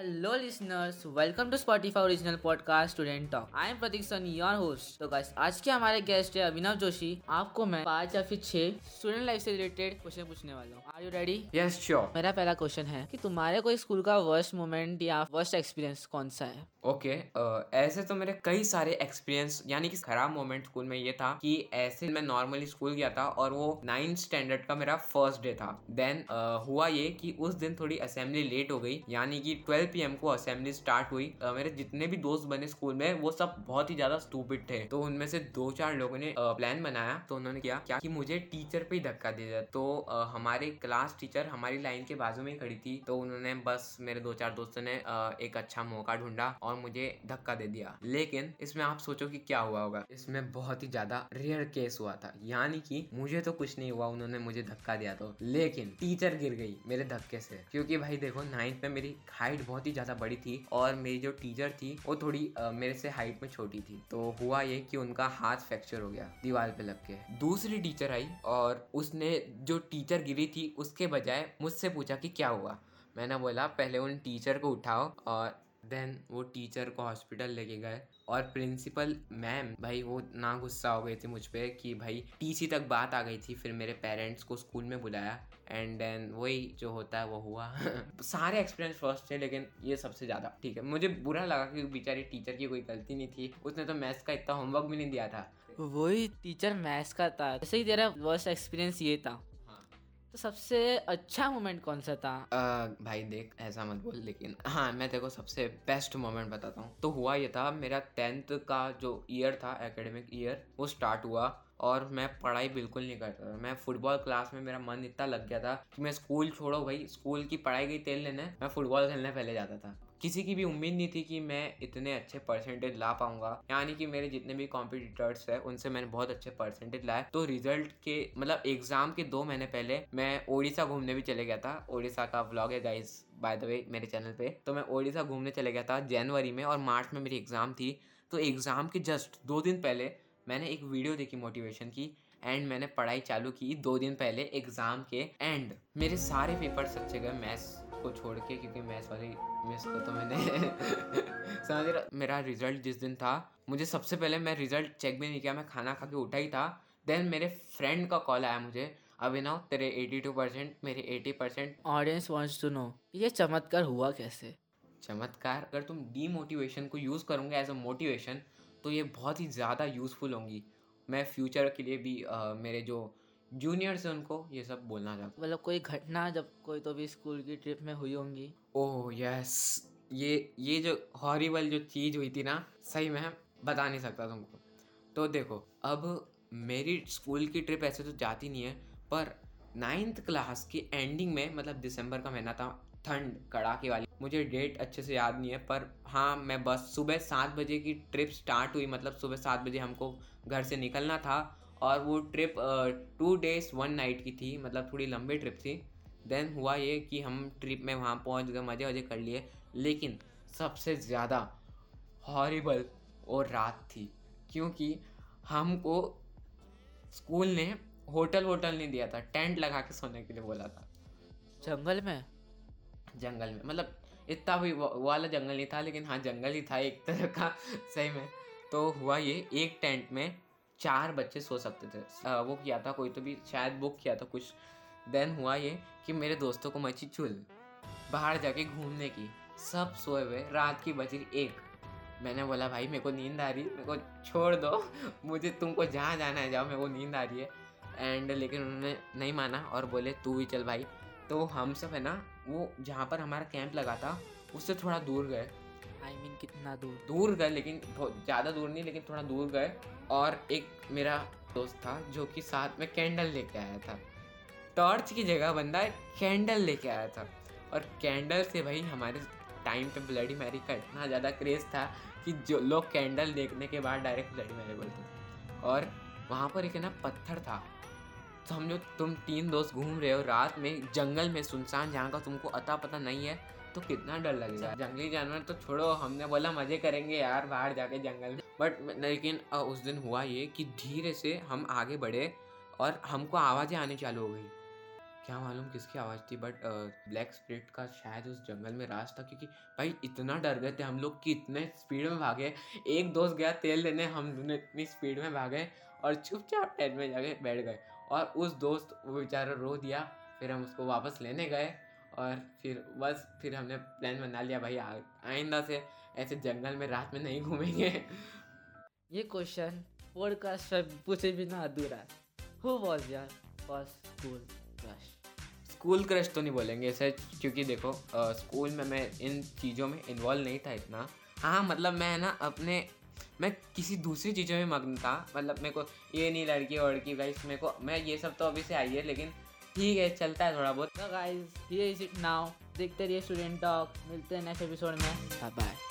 Hello listeners, welcome to Spotify original podcast Student Talk. I am Pratik Sani, your host. तो guys, आज के हमारे guest है अभिनव जोशी। आपको मैं पाँच या फिर छह स्टूडेंट लाइफ से रिलेटेड क्वेश्चन पूछने वाला हूँ। Are you ready yes sure मेरा पहला क्वेश्चन है कि तुम्हारे कोई स्कूल का वर्स्ट मोमेंट या वर्स्ट एक्सपीरियंस कौन सा है? ओके okay, ऐसे तो मेरे कई सारे एक्सपीरियंस यानी कि खराब मोमेंट स्कूल में ये था कि ऐसे मैं नॉर्मली स्कूल गया था और वो नाइन्थ स्टैंडर्ड का मेरा फ़र्स्ट डे था। देन हुआ ये कि उस दिन थोड़ी असेंबली लेट हो गई यानी कि 12 पीएम को असेंबली स्टार्ट हुई। अ, मेरे जितने भी दोस्त बने स्कूल में वो सब बहुत ही ज़्यादा स्टूपिड थे। तो उनमें से दो चार लोगों ने प्लान बनाया। तो उन्होंने किया क्या कि मुझे टीचर पे ही धक्का दे दिया। तो अ, हमारे क्लास टीचर हमारी लाइन के बाजू में खड़ी थी। तो उन्होंने बस मेरे दो चार दोस्तों ने अ, एक अच्छा मौका ढूंढा और मुझे धक्का दे दिया। लेकिन इसमें आप सोचो कि क्या हुआ होगा। इसमें बहुत ही ज़्यादा रेयर केस हुआ था। यानी कि मुझे तो कुछ नहीं हुआ उन्होंने मुझे धक्का दिया तो। लेकिन टीचर गिर गई मेरे धक्के से। क्योंकि भाई देखो नाइन्थ में मेरी हाइट बहुत ही ज़्यादा बड़ी थी और मेरी जो टीचर थी वो थोड़ी आ, मेरे से हाइट में छोटी थी। तो हुआ ये कि उनका हाथ फ्रैक्चर हो गया दीवार पे लग के दूसरी टीचर आई और उसने जो टीचर गिरी थी उसके बजाय मुझसे पूछा कि क्या हुआ? मैंने बोला पहले उन टीचर को उठाओ और देन वो टीचर को हॉस्पिटल लेके गए और प्रिंसिपल मैम भाई वो ना गुस्सा हो गई थी मुझ पर कि भाई टीसी तक बात आ गई थी, फिर मेरे पेरेंट्स को स्कूल में बुलाया एंड देन वही जो होता है वो हुआ। सारे एक्सपीरियंस फ़र्स्ट थे, लेकिन ये सबसे ज़्यादा, ठीक है। मुझे बुरा लगा कि बेचारी टीचर की कोई गलती नहीं थी। उसने तो मैथ्स का इतना होमवर्क भी नहीं दिया था। वही टीचर मैथ्स का था। जैसे ही तेरा वर्स्ट एक्सपीरियंस ये था। तो सबसे अच्छा मोमेंट कौन सा था? आ, भाई देख ऐसा मत बोल लेकिन हाँ मैं तेरे को सबसे बेस्ट मोमेंट बताता हूँ। तो हुआ ये था मेरा टेंथ का जो ईयर था एकेडमिक ईयर वो स्टार्ट हुआ और मैं पढ़ाई बिल्कुल नहीं करता था। मैं फुटबॉल क्लास में मेरा मन इतना लग गया था कि मैं स्कूल छोड़ो भाई स्कूल की पढ़ाई गई तेल लेने मैं फुटबॉल खेलने पहले जाता था। किसी की भी उम्मीद नहीं थी कि मैं इतने अच्छे परसेंटेज ला पाऊँगा। यानी कि मेरे जितने भी कॉम्पिटिटर्स है, उनसे मैंने बहुत अच्छे परसेंटेज लाए। तो रिज़ल्ट के मतलब एग्ज़ाम के दो महीने पहले मैं ओडिशा घूमने भी चले गया था। ओडिशा का व्लॉग है गाइस बाय द वे मेरे चैनल पे। तो मैं ओडिशा घूमने चले गया था जनवरी में और मार्च में मेरी एग्ज़ाम थी। तो एग्ज़ाम के जस्ट दो दिन पहले मैंने एक वीडियो देखी मोटिवेशन की। एंड मैंने पढ़ाई चालू की दो दिन पहले एग्ज़ाम के एंड मेरे सारे पेपर्स अच्छे गए मैथ्स को छोड़ के, क्योंकि मैथ्स वाली मिस को तो मैंने समझ रहा मेरा रिज़ल्ट जिस दिन था, मुझे सबसे पहले मैं रिज़ल्ट चेक भी नहीं किया, मैं खाना खा के उठा ही था। देन मेरे फ्रेंड का कॉल आया मुझे अभिनव तेरे 82 परसेंट मेरे 80 percent audience wants to know ये चमत्कार हुआ कैसे? चमत्कार, अगर तुम डीमोटिवेशन को यूज़ करोगे एज अ मोटिवेशन तो ये बहुत ही ज़्यादा यूज़फुल होंगी। मैं फ्यूचर के लिए भी अ, मेरे जो जूनियर्स हैं उनको ये सब बोलना चाहता हूँ। मतलब कोई घटना जब कोई तो भी स्कूल की ट्रिप में हुई होंगी? ओह यस ये ये जो हॉरिबल जो चीज़ हुई थी ना सही में बता नहीं सकता तुमको। तो देखो अब मेरी स्कूल की ट्रिप ऐसे तो जाती नहीं है पर नाइन्थ क्लास की एंडिंग में मतलब दिसंबर का महीना था ठंड, कड़ाके वाली। मुझे डेट अच्छे से याद नहीं है, पर हाँ मैं बस सुबह सात बजे की ट्रिप स्टार्ट हुई। मतलब सुबह सात बजे हमको घर से निकलना था और वो trip two days one night की थी। मतलब थोड़ी लंबी ट्रिप थी। देन हुआ ये कि हम ट्रिप में वहाँ पहुँच गए मज़े वजे कर लिए। लेकिन सबसे ज़्यादा हॉरिबल और रात थी। क्योंकि हमको स्कूल ने होटल वोटल नहीं दिया था। टेंट लगा के सोने के लिए बोला था। जंगल में? जंगल में। मतलब इतना भी वाला जंगल नहीं था लेकिन हाँ जंगल ही था एक तरह का सही में। तो हुआ ये एक टेंट में चार बच्चे सो सकते थे। अ, वो किया था कोई तो भी शायद बुक किया था कुछ। देन हुआ ये कि मेरे दोस्तों को मची चुल बाहर जाके घूमने की। सब सोए हुए रात की बजी एक। मैंने बोला भाई मेरे को नींद आ रही मेरे को छोड़ दो मुझे तुमको जहाँ जाना है जाओ मेरे को नींद आ रही है। एंड लेकिन उन्होंने नहीं माना और बोले तू भी चल भाई तो हम सब है ना वो जहाँ पर हमारा कैंप लगा था उससे थोड़ा दूर गए। आई I मीन mean, कितना दूर? दूर गए लेकिन बहुत ज़्यादा दूर नहीं लेकिन थोड़ा दूर गए। और एक मेरा दोस्त था जो कि साथ में कैंडल लेके आया था। टॉर्च की जगह बंदा कैंडल लेके आया था। और कैंडल से भाई हमारे टाइम पे ब्लडी मैरी का इतना ज़्यादा क्रेज़ था कि जो लोग कैंडल देखने के बाद डायरेक्ट ब्लडी मैरी बोलते थे और वहाँ पर एक है ना पत्थर था। समझो तुम तीन दोस्त घूम रहे हो रात में, जंगल में, सुनसान जहाँ का तुमको अता पता नहीं है तो कितना डर लगेगा जंगली जानवर तो छोड़ो, हमने बोला मज़े करेंगे यार बाहर जाके जंगल में। बट लेकिन उस दिन हुआ ये कि धीरे से हम आगे बढ़े और हमको आवाज़ें आनी चालू हो गई। क्या मालूम किसकी आवाज़ थी बट ब्लैक स्प्रिट का शायद उस जंगल में राज था, क्योंकि, भाई, इतना डर गए थे हम लोग कि इतने स्पीड में भागे। एक दोस्त गया तेल लेने, हम दोनों इतनी स्पीड में भागे और चुपचाप टेंट में जाके बैठ गए। और उस दोस्त वो बेचारा रो दिया फिर हम उसको वापस लेने गए और फिर बस फिर हमने प्लान बना लिया भाई आइंदा से ऐसे जंगल में रात में नहीं घूमेंगे। ये क्वेश्चन पॉडकास्ट में पूछे बिना अधूरा है। Was your first school crush school crush तो नहीं बोलेंगे इसे क्योंकि देखो स्कूल में मैं इन चीज़ों में इन्वॉल्व नहीं था इतना। हाँ मतलब मैं ना अपने मैं किसी दूसरी चीज़ों में मग्न था। मतलब मेरे को ये नहीं लड़की वड़की गाइस मेरे को मैं ये सब तो अभी से आई है लेकिन ठीक है चलता है थोड़ा बहुत। तो गाइस ये इज़ इट नाउ देखते रहिए स्टूडेंट टॉक मिलते हैं नेक्स्ट एपिसोड में। Bye bye